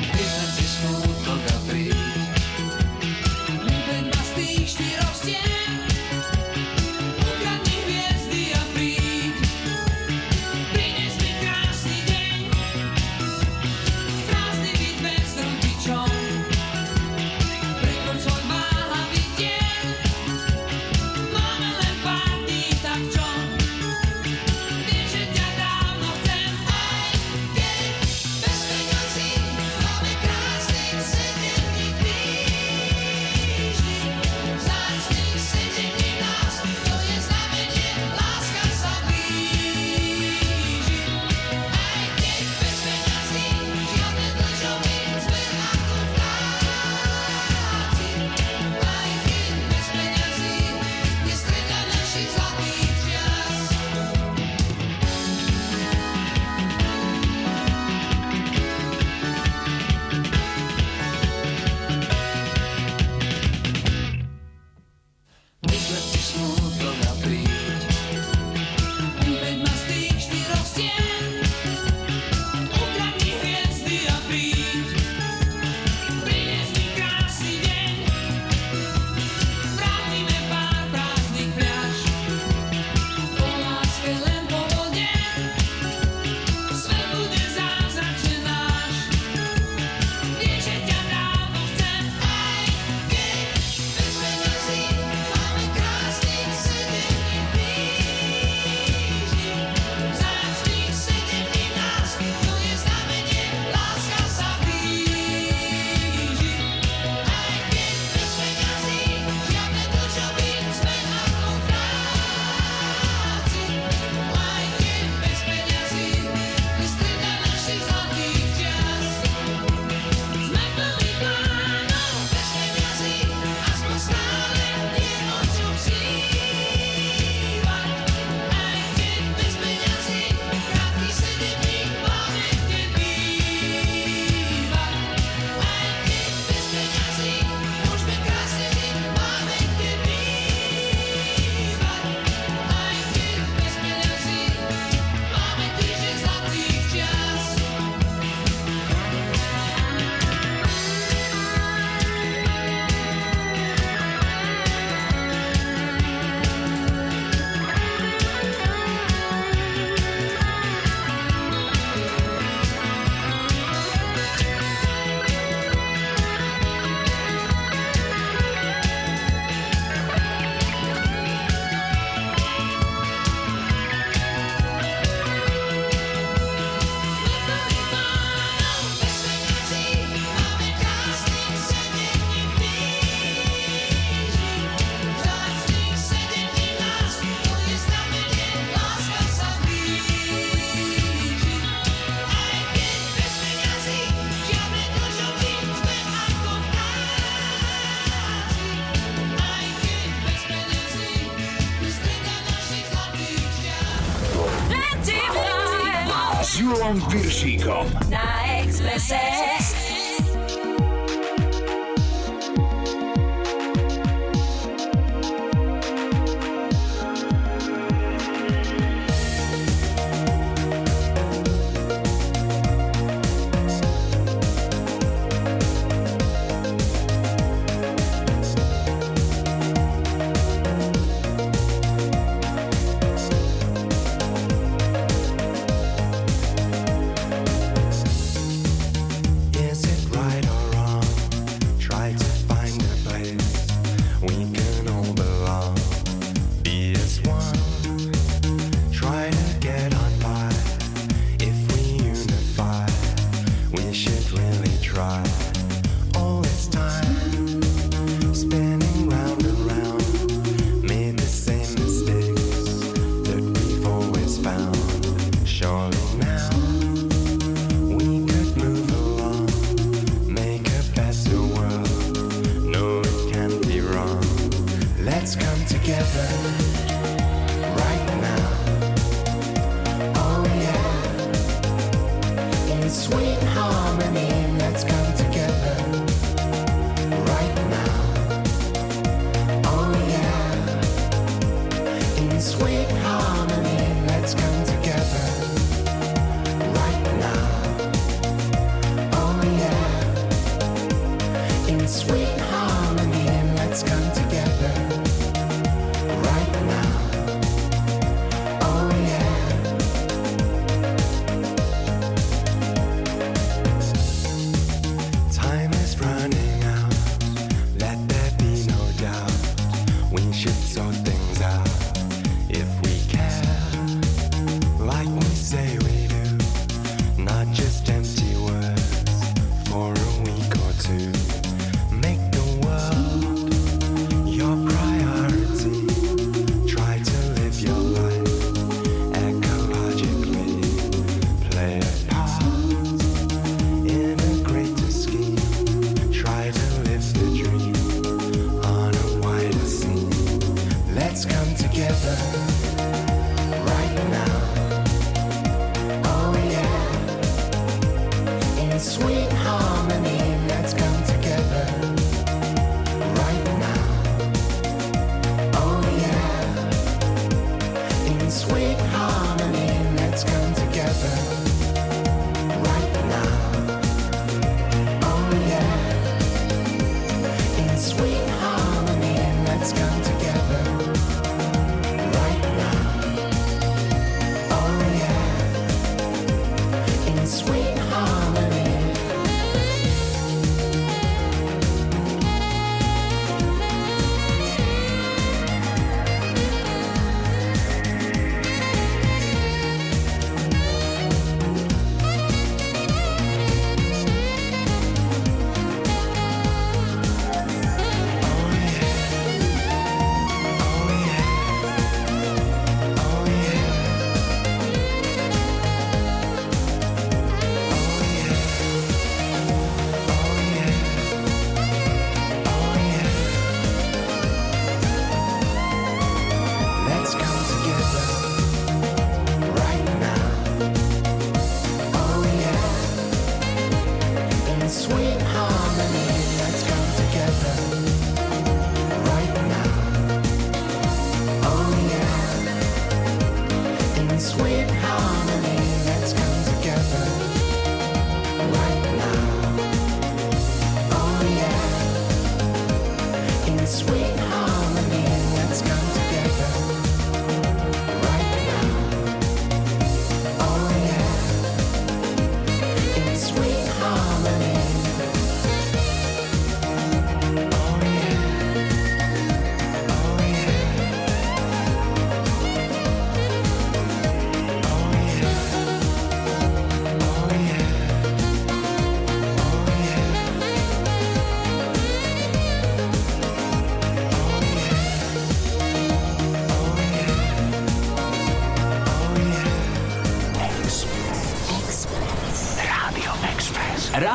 Julom Piršíkom. Na Expresse.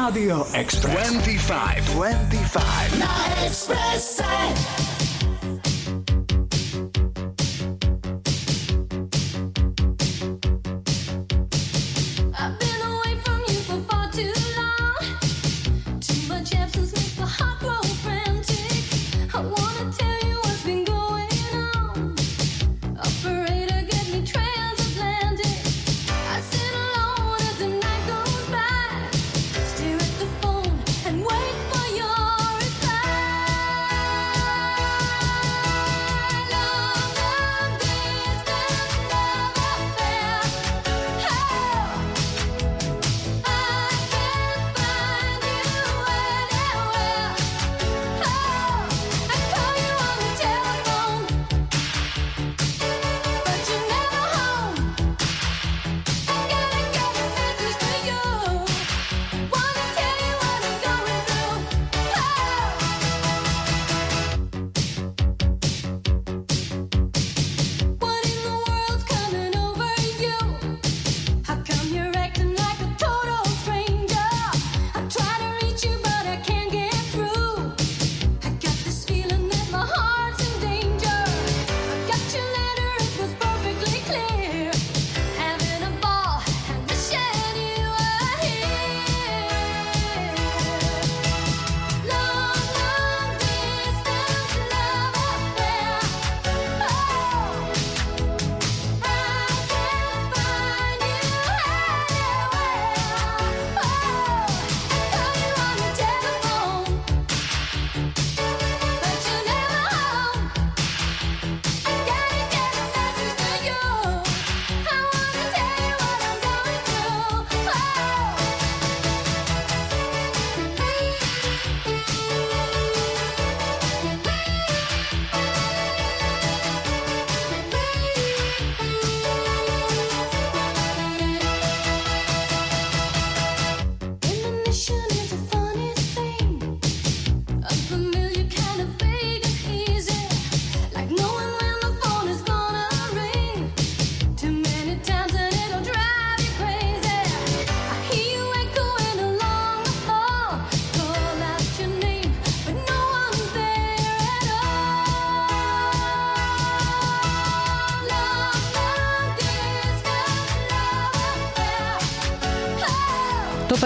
Radio Express. 25. 25. Na Expresse.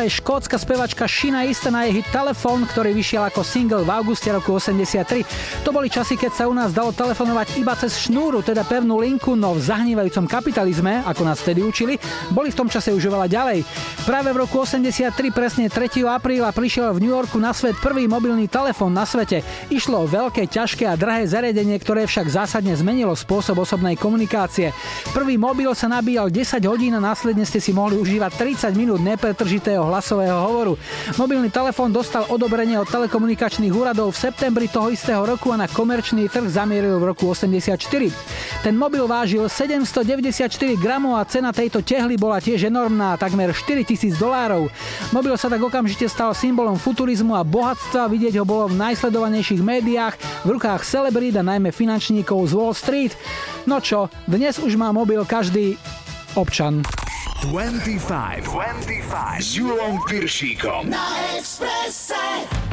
Je škótska spevačka Shina Easton a jej hit Telefón, ktorý vyšiel ako single v auguste roku 83. To boli časy, keď sa u nás dalo telefonovať iba cez šnúru, teda pevnú linku, no v zahnívajúcom kapitalizme, ako nás vtedy učili, boli v tom čase už oveľa ďalej. Práve v roku 83, presne 3. apríla, prišiel v New Yorku na svet prvý mobilný telefón na svete. Išlo o veľké, ťažké a drahé zariadenie, ktoré však zásadne zmenilo spôsob osobnej komunikácie. Prvý mobil sa nabíjal 10 hodín a následne ste si mohli užívať 30 minút nepretržitého hlasového hovoru. Mobilný telefón dostal odobrenie od telekomunikačných úradov v septembri toho istého roku a na komerčný trh zamieril v roku 84. Ten mobil vážil 794 gramov a cena tejto tehly bola tiež enormná, takmer 4000 dolárov. Mobil sa tak okamžite stal symbolom futurizmu a bohatstva, vidieť ho bolo v najsledovanejších médiách, v rukách celebrít a najmä finančníkov z Wall Street. No čo, dnes už má mobil každý občan. 25, 25 s Julom Piršíkom. Na Expresse.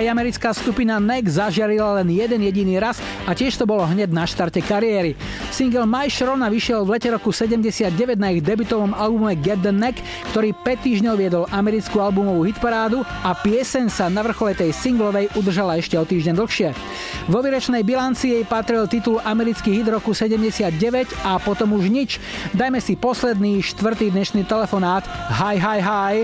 Aj americká skupina NEC zažiarila len jeden jediný raz a tiež to bolo hneď na štarte kariéry. Single My Sharona vyšiel v lete roku 79 na ich debutovom albume Get the Neck, ktorý 5 týždňov viedol americkú albumovú hitparádu a piesen sa na vrchole tej singlovej udržala ešte o týždeň dlhšie. Vo výrečnej bilancii jej patril titul americký hit roku 79 a potom už nič. Dajme si posledný, štvrtý dnešný telefonát. Hi, hi, hi.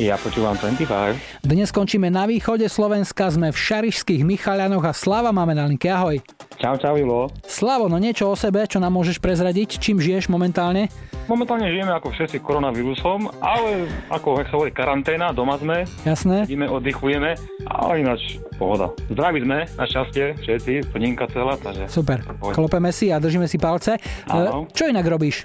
Ja počúvam 25. Dnes skončíme na východe Slovenska, sme v Šarišských Michalianoch a Slava máme na linke. Ahoj. Čau, čau, Julo. Slavo, no niečo o sebe, čo nám môžeš prezradiť? Čím žiješ momentálne? Momentálne žijeme ako všetci koronavírusom, ale ako jak sa hovorí karanténa, doma sme. Jasné. Ideme, oddychujeme, ale ináč pohoda. Zdraví sme, našťastie, všetci, plninka celá, takže... Super. Pohoda. Klopeme si a držíme si palce. Áno. E, Čo inak robíš?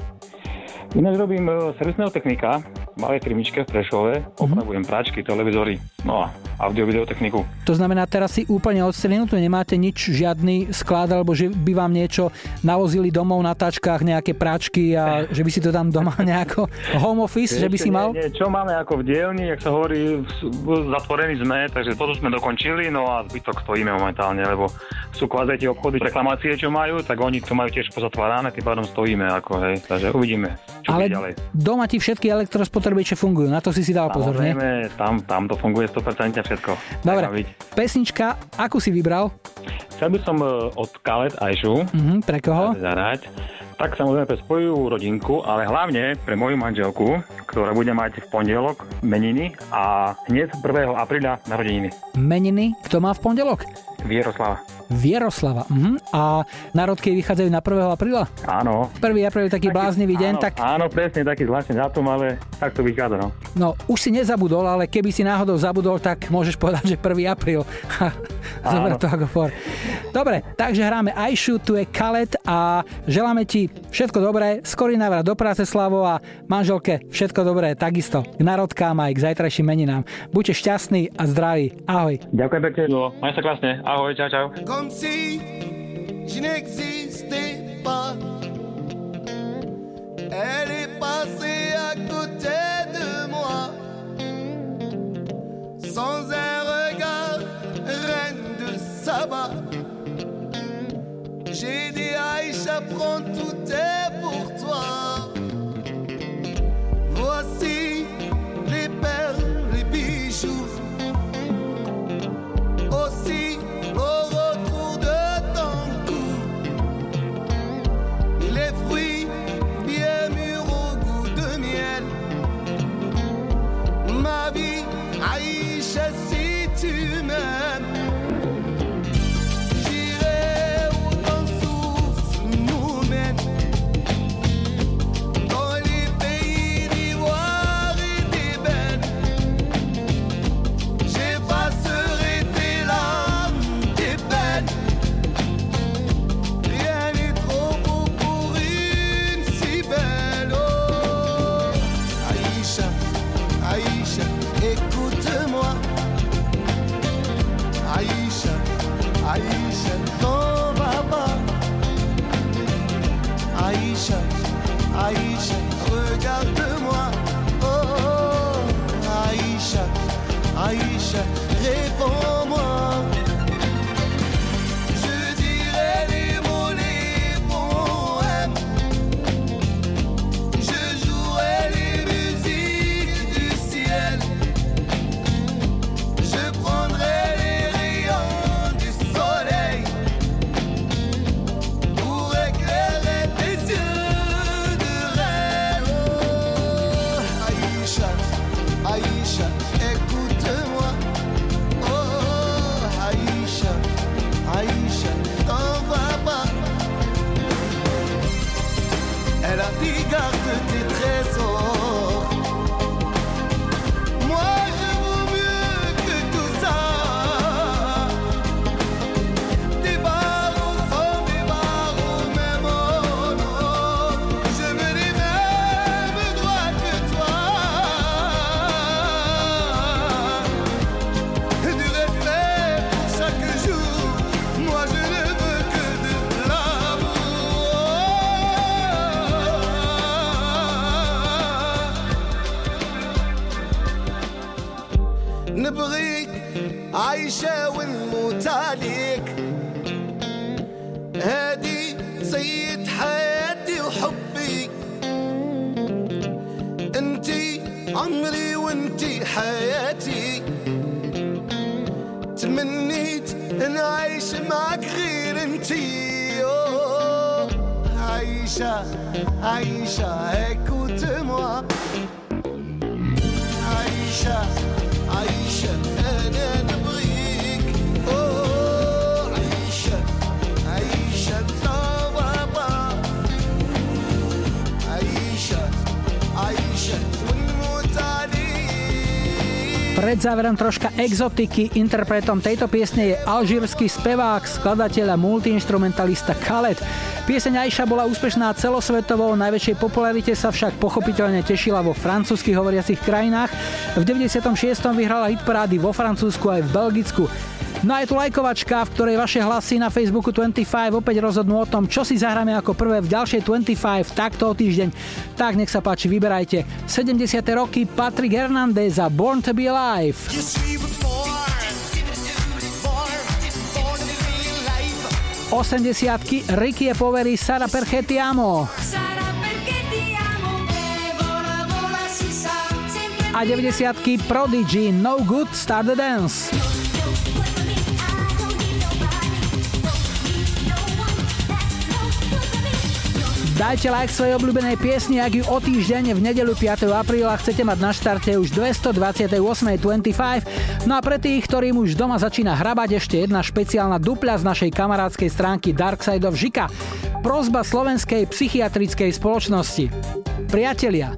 Ináč robím e, servisného technika, v malej firmičke v Prešove, opravujem práčky, televízory, no a audio-videotechniku. To znamená, teraz si úplne odstrenutý, nemáte nič, žiadny sklad, alebo že by vám niečo navozili domov na tačkách, nejaké práčky a že by si to tam doma (laughs) nejako home office, že by si mal? Nie, nie, čo máme ako v dielni, jak sa hovorí, zatvorení sme, takže toto sme dokončili, no a zbytok stojíme momentálne, lebo sú kvázi tie obchody, reklamácie, čo majú, tak oni to majú tiež pozatvárané, tým pádom stojíme, ako hej, takže uvidíme, čo Ale ďalej. doma ti všetky elektrospotrebiče fungujú, na to si si dal pozor, nie? Tam, tam to funguje 100% všetko. Dobre, pesnička, akú si vybral? Chcel by som e, od Kalet Ajšu Mhm, pre koho? zahrať. Tak samozrejme pre svoju rodinku, ale hlavne pre moju manželku, ktorá bude mať v pondelok meniny a hneď 1. apríla narodeniny. Meniny, kto má v pondelok? Vieroslava. Vieroslava. Mhm. A národky vychádzajú na 1. apríla? Áno. 1. apríl je taký bláznivý deň, áno, tak Áno, presne taký zvláštny dátum, ale tak to vychádza, no. no, už si nezabudol, ale keby si náhodou zabudol, tak môžeš povedať, že 1. apríl. Zober to ako for. Dobre, takže hráme I Shoot, tu je Kalet a želáme ti všetko dobré, skorý návrat do práce Slavo a manželke všetko dobré, takisto k narodkám aj k zajtrajším meninám. Buďte šťastní a zdraví. Ahoj. Ďakujem pekne, Julo. Maj sa krásne. Ahoj, čau, čau. comme si je n'existais pas. Elle est passée à côté de moi, sans un regard, reine de Saba. J'ai dit Aïcha, prends tout est pour toi. Voici les perles, les bijoux. Aussi au retour de ton cou Les fruits bien mûrs au goût de miel Ma vie, Aïcha, si tu m'aimes regarde-moi. Oh, oh, Aïcha, Aïcha, réponds-moi. Záverom troška exotiky. Interpretom tejto piesne je alžírsky spevák, skladateľ a multiinstrumentalista Khaled. Pieseň Aisha bola úspešná celosvetovo, najväčšej popularite sa však pochopiteľne tešila vo francúzsky hovoriacich krajinách. V 96. vyhrala hitparády vo Francúzsku aj v Belgicku. No a je tu lajkovačka, v ktorej vaše hlasy na Facebooku 25 opäť rozhodnú o tom, čo si zahráme ako prvé v ďalšej 25 takto o týždeň. Tak nech sa páči, vyberajte. 70. roky Patrick Hernandez a Born to be Alive. 80 Ricky e Poveri Sara Perchetti Amo a 90 Prodigy No Good Start the Dance. Dajte like svojej obľúbenej piesni, ak ju o týždeň v nedelu 5. apríla chcete mať na štarte už 228.25. No a pre tých, ktorým už doma začína hrabať ešte jedna špeciálna dupľa z našej kamarádskej stránky Dark Side of Žika. Prozba slovenskej psychiatrickej spoločnosti. Priatelia,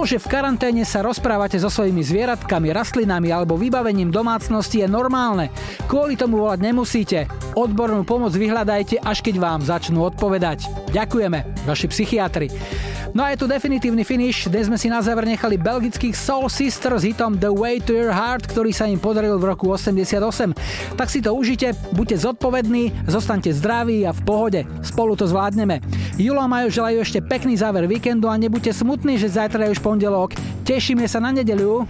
to, že v karanténe sa rozprávate so svojimi zvieratkami, rastlinami alebo vybavením domácnosti je normálne. Kvôli tomu volať nemusíte. Odbornú pomoc vyhľadajte, až keď vám začnú odpovedať. Ďakujeme, vaši psychiatri. No a je tu definitívny finish, dnes sme si na záver nechali belgických Soul Sisters hitom The Way to Your Heart, ktorý sa im podaril v roku 88. Tak si to užite, buďte zodpovední, zostaňte zdraví a v pohode. Spolu to zvládneme. Julo a Majo želajú ešte pekný záver víkendu a nebuďte smutní, že zajtra je už pondelok. Tešíme sa na nedeliu.